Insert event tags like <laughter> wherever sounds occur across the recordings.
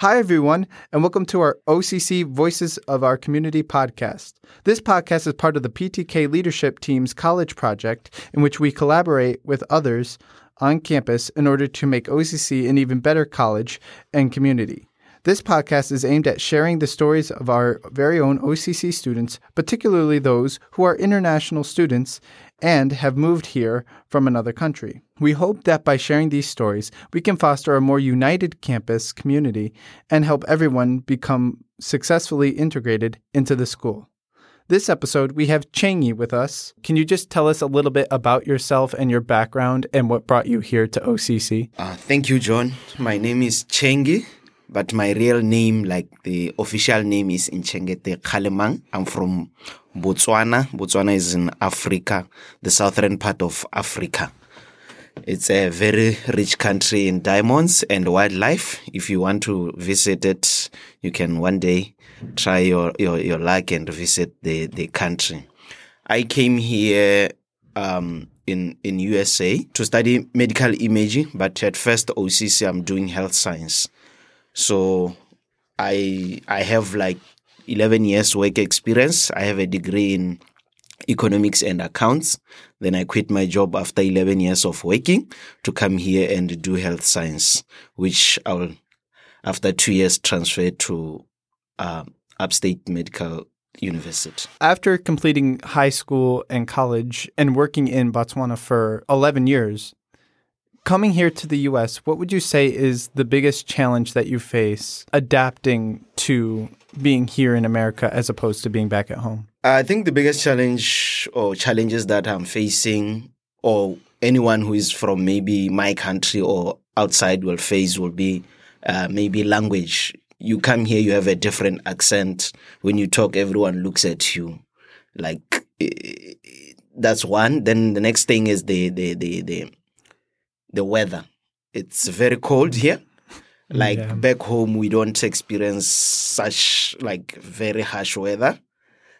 Hi, everyone, and welcome to our OCC Voices of Our Community podcast. This podcast is part of the PTK Leadership Team's college project, in which we collaborate with others on campus in order to make OCC an even better college and community. This podcast is aimed at sharing the stories of our very own OCC students, particularly those who are international students and have moved here from another country. We hope that by sharing these stories, we can foster a more united campus community and help everyone become successfully integrated into the school. This episode, we have Changi with us. Can you just tell us a little bit about yourself and your background and what brought you here to OCC? Uh, thank you, John. My name is Chengi but my real name, like the official name, is Nchengete Khalemang. I'm from Botswana. Botswana is in Africa, the southern part of Africa. It's a very rich country in diamonds and wildlife. If you want to visit it, you can one day try your, your, your luck and visit the, the country. I came here um, in in USA to study medical imaging, but at first OCC I'm doing health science. So I I have like 11 years work experience. I have a degree in economics and accounts. Then I quit my job after 11 years of working to come here and do health science, which I will, after two years, transfer to uh, Upstate Medical University. After completing high school and college and working in Botswana for 11 years, coming here to the US, what would you say is the biggest challenge that you face adapting to being here in America as opposed to being back at home? I think the biggest challenge or challenges that I'm facing, or anyone who is from maybe my country or outside will face, will be uh, maybe language. You come here, you have a different accent. When you talk, everyone looks at you. Like, that's one. Then the next thing is the, the, the, the, the weather. It's very cold here. <laughs> Like yeah. back home, we don't experience such like very harsh weather.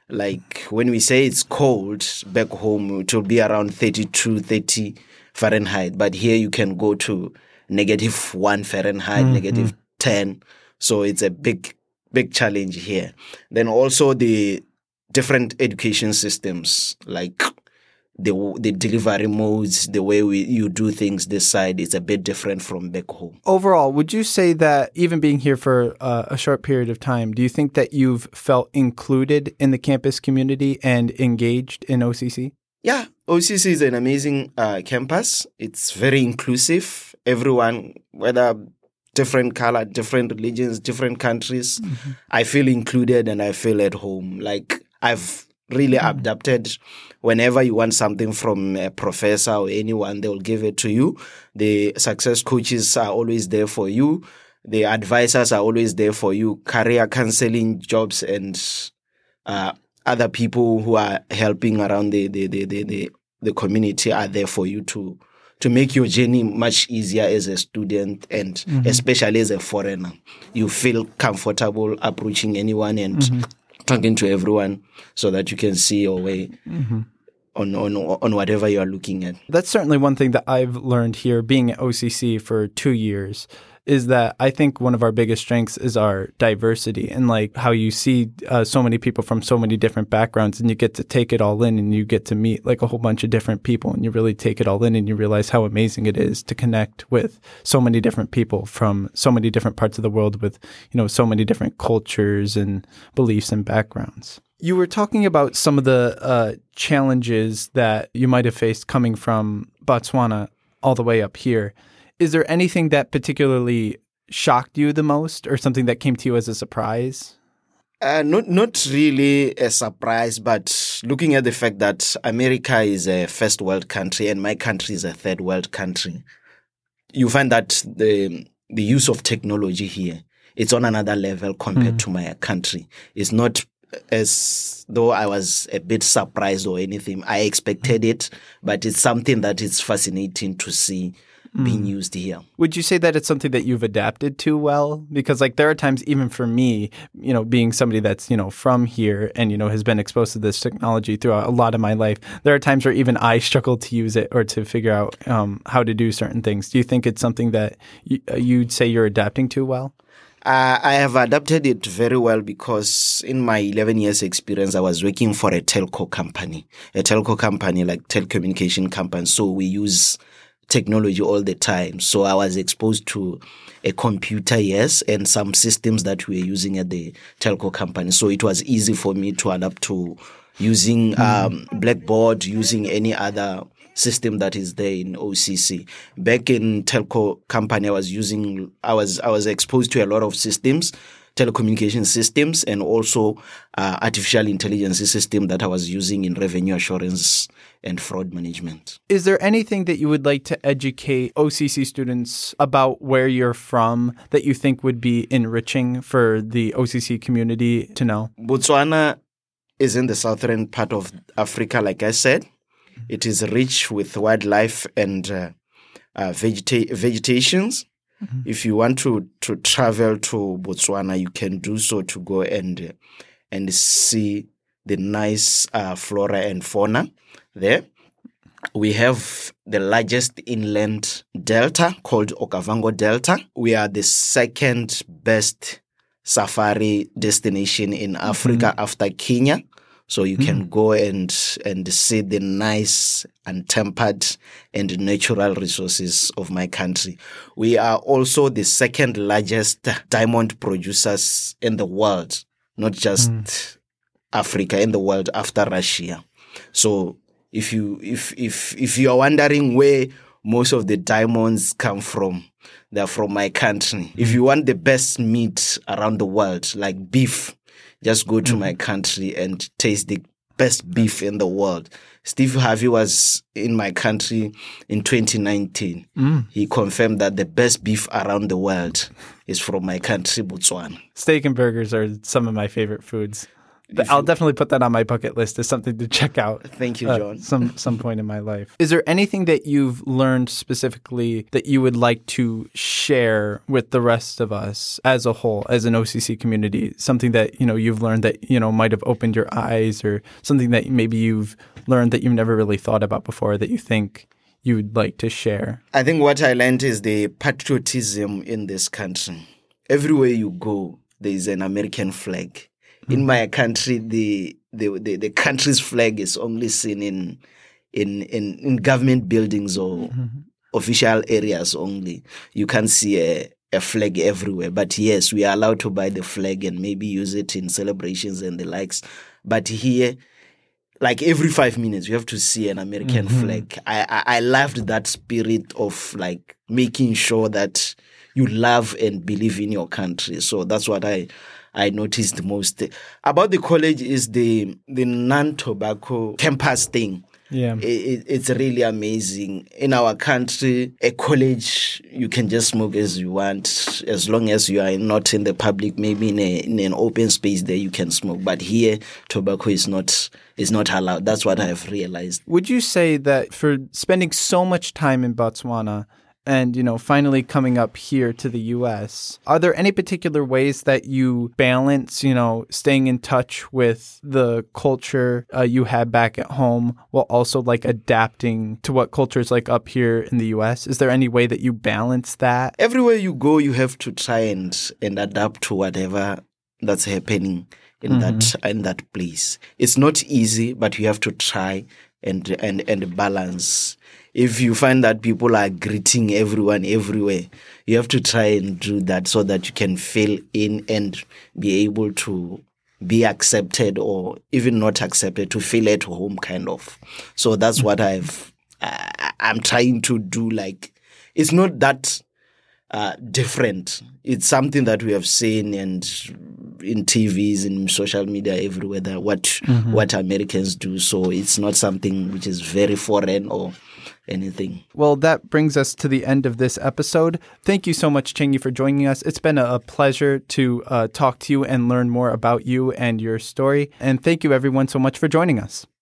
Like when we say it's cold back home, it will be around 32, 30 Fahrenheit. But here you can go to negative one Fahrenheit, mm-hmm. negative 10. So it's a big, big challenge here. Then also the different education systems, like the the delivery modes, the way we you do things this side is a bit different from back home. Overall, would you say that even being here for uh, a short period of time, do you think that you've felt included in the campus community and engaged in OCC? Yeah, OCC is an amazing uh, campus. It's very inclusive. Everyone, whether different color, different religions, different countries, mm-hmm. I feel included and I feel at home. Like I've really mm. adapted. Whenever you want something from a professor or anyone, they will give it to you. The success coaches are always there for you. The advisors are always there for you. Career counseling jobs and uh, other people who are helping around the, the, the, the, the, the community are there for you to to make your journey much easier as a student and mm-hmm. especially as a foreigner. You feel comfortable approaching anyone and mm-hmm talking to everyone so that you can see your way mm-hmm. on, on on whatever you are looking at. That's certainly one thing that I've learned here being at OCC for two years is that I think one of our biggest strengths is our diversity and like how you see uh, so many people from so many different backgrounds and you get to take it all in and you get to meet like a whole bunch of different people and you really take it all in and you realize how amazing it is to connect with so many different people from so many different parts of the world with, you know, so many different cultures and beliefs and backgrounds. You were talking about some of the uh, challenges that you might have faced coming from Botswana all the way up here. Is there anything that particularly shocked you the most or something that came to you as a surprise? Uh, not not really a surprise, but looking at the fact that America is a first world country and my country is a third world country, you find that the the use of technology here it's on another level compared mm. to my country. It's not as though I was a bit surprised or anything. I expected it, but it's something that is fascinating to see being mm. used here. Would you say that it's something that you've adapted to well? Because like there are times even for me, you know, being somebody that's, you know, from here and, you know, has been exposed to this technology throughout a lot of my life, there are times where even I struggle to use it or to figure out um, how to do certain things. Do you think it's something that you, uh, you'd say you're adapting to well? Uh, I have adapted it very well because in my 11 years experience, I was working for a telco company, a telco company like telecommunication company. So we use technology all the time. So I was exposed to a computer, yes, and some systems that we were using at the telco company. So it was easy for me to adapt to using um, Blackboard, using any other system that is there in OCC. Back in telco company, I was using, I was, I was exposed to a lot of systems, telecommunication systems, and also uh, artificial intelligence system that I was using in revenue assurance and fraud management. Is there anything that you would like to educate OCC students about where you're from that you think would be enriching for the OCC community to know? Botswana is in the southern part of Africa, like I said. It is rich with wildlife and uh, uh, vegeta- vegetations. Mm-hmm. If you want to, to travel to Botswana, you can do so to go and and see the nice uh, flora and fauna there. We have the largest inland delta called Okavango Delta. We are the second best safari destination in Africa mm-hmm. after Kenya. So you mm. can go and and see the nice and tempered and natural resources of my country. We are also the second largest diamond producers in the world, not just mm. Africa in the world after Russia. So if you if if if you are wondering where most of the diamonds come from, they're from my country. If you want the best meat around the world, like beef, just go to mm-hmm. my country and taste the best beef in the world. Steve Harvey was in my country in 2019. Mm. He confirmed that the best beef around the world is from my country, Botswana. Steak and burgers are some of my favorite foods. I'll definitely put that on my bucket list as something to check out. Thank you, uh, John. Uh, some some point in my life. Is there anything that you've learned specifically that you would like to share with the rest of us as a whole, as an OCC community? Something that you know you've learned that you know might have opened your eyes, or something that maybe you've learned that you've never really thought about before that you think you would like to share? I think what I learned is the patriotism in this country. Everywhere you go, there is an American flag in my country, the, the, the, the, country's flag is only seen in, in, in, in government buildings or mm-hmm. official areas only. You can't see a, a flag everywhere. But yes, we are allowed to buy the flag and maybe use it in celebrations and the likes. But here, like every five minutes, you have to see an American mm-hmm. flag. I, I, I loved that spirit of like making sure that you love and believe in your country. So that's what I I noticed most about the college is the the non-tobacco campus thing. Yeah, it, it's really amazing. In our country, a college you can just smoke as you want, as long as you are not in the public. Maybe in, a, in an open space there you can smoke, but here tobacco is not is not allowed. That's what I have realized. Would you say that for spending so much time in Botswana? And you know finally coming up here to the US are there any particular ways that you balance you know staying in touch with the culture uh, you had back at home while also like adapting to what culture is like up here in the US is there any way that you balance that? Everywhere you go you have to try and and adapt to whatever that's happening in mm-hmm. that in that place. It's not easy but you have to try and and and balance if you find that people are greeting everyone everywhere, you have to try and do that so that you can fill in and be able to be accepted or even not accepted to feel at home kind of. So that's what I've, uh, I'm trying to do. Like, it's not that uh, different. It's something that we have seen and in TVs in social media everywhere that what mm-hmm. what Americans do. So it's not something which is very foreign or anything. Well, that brings us to the end of this episode. Thank you so much, Chingy, for joining us. It's been a pleasure to uh, talk to you and learn more about you and your story. And thank you, everyone, so much for joining us.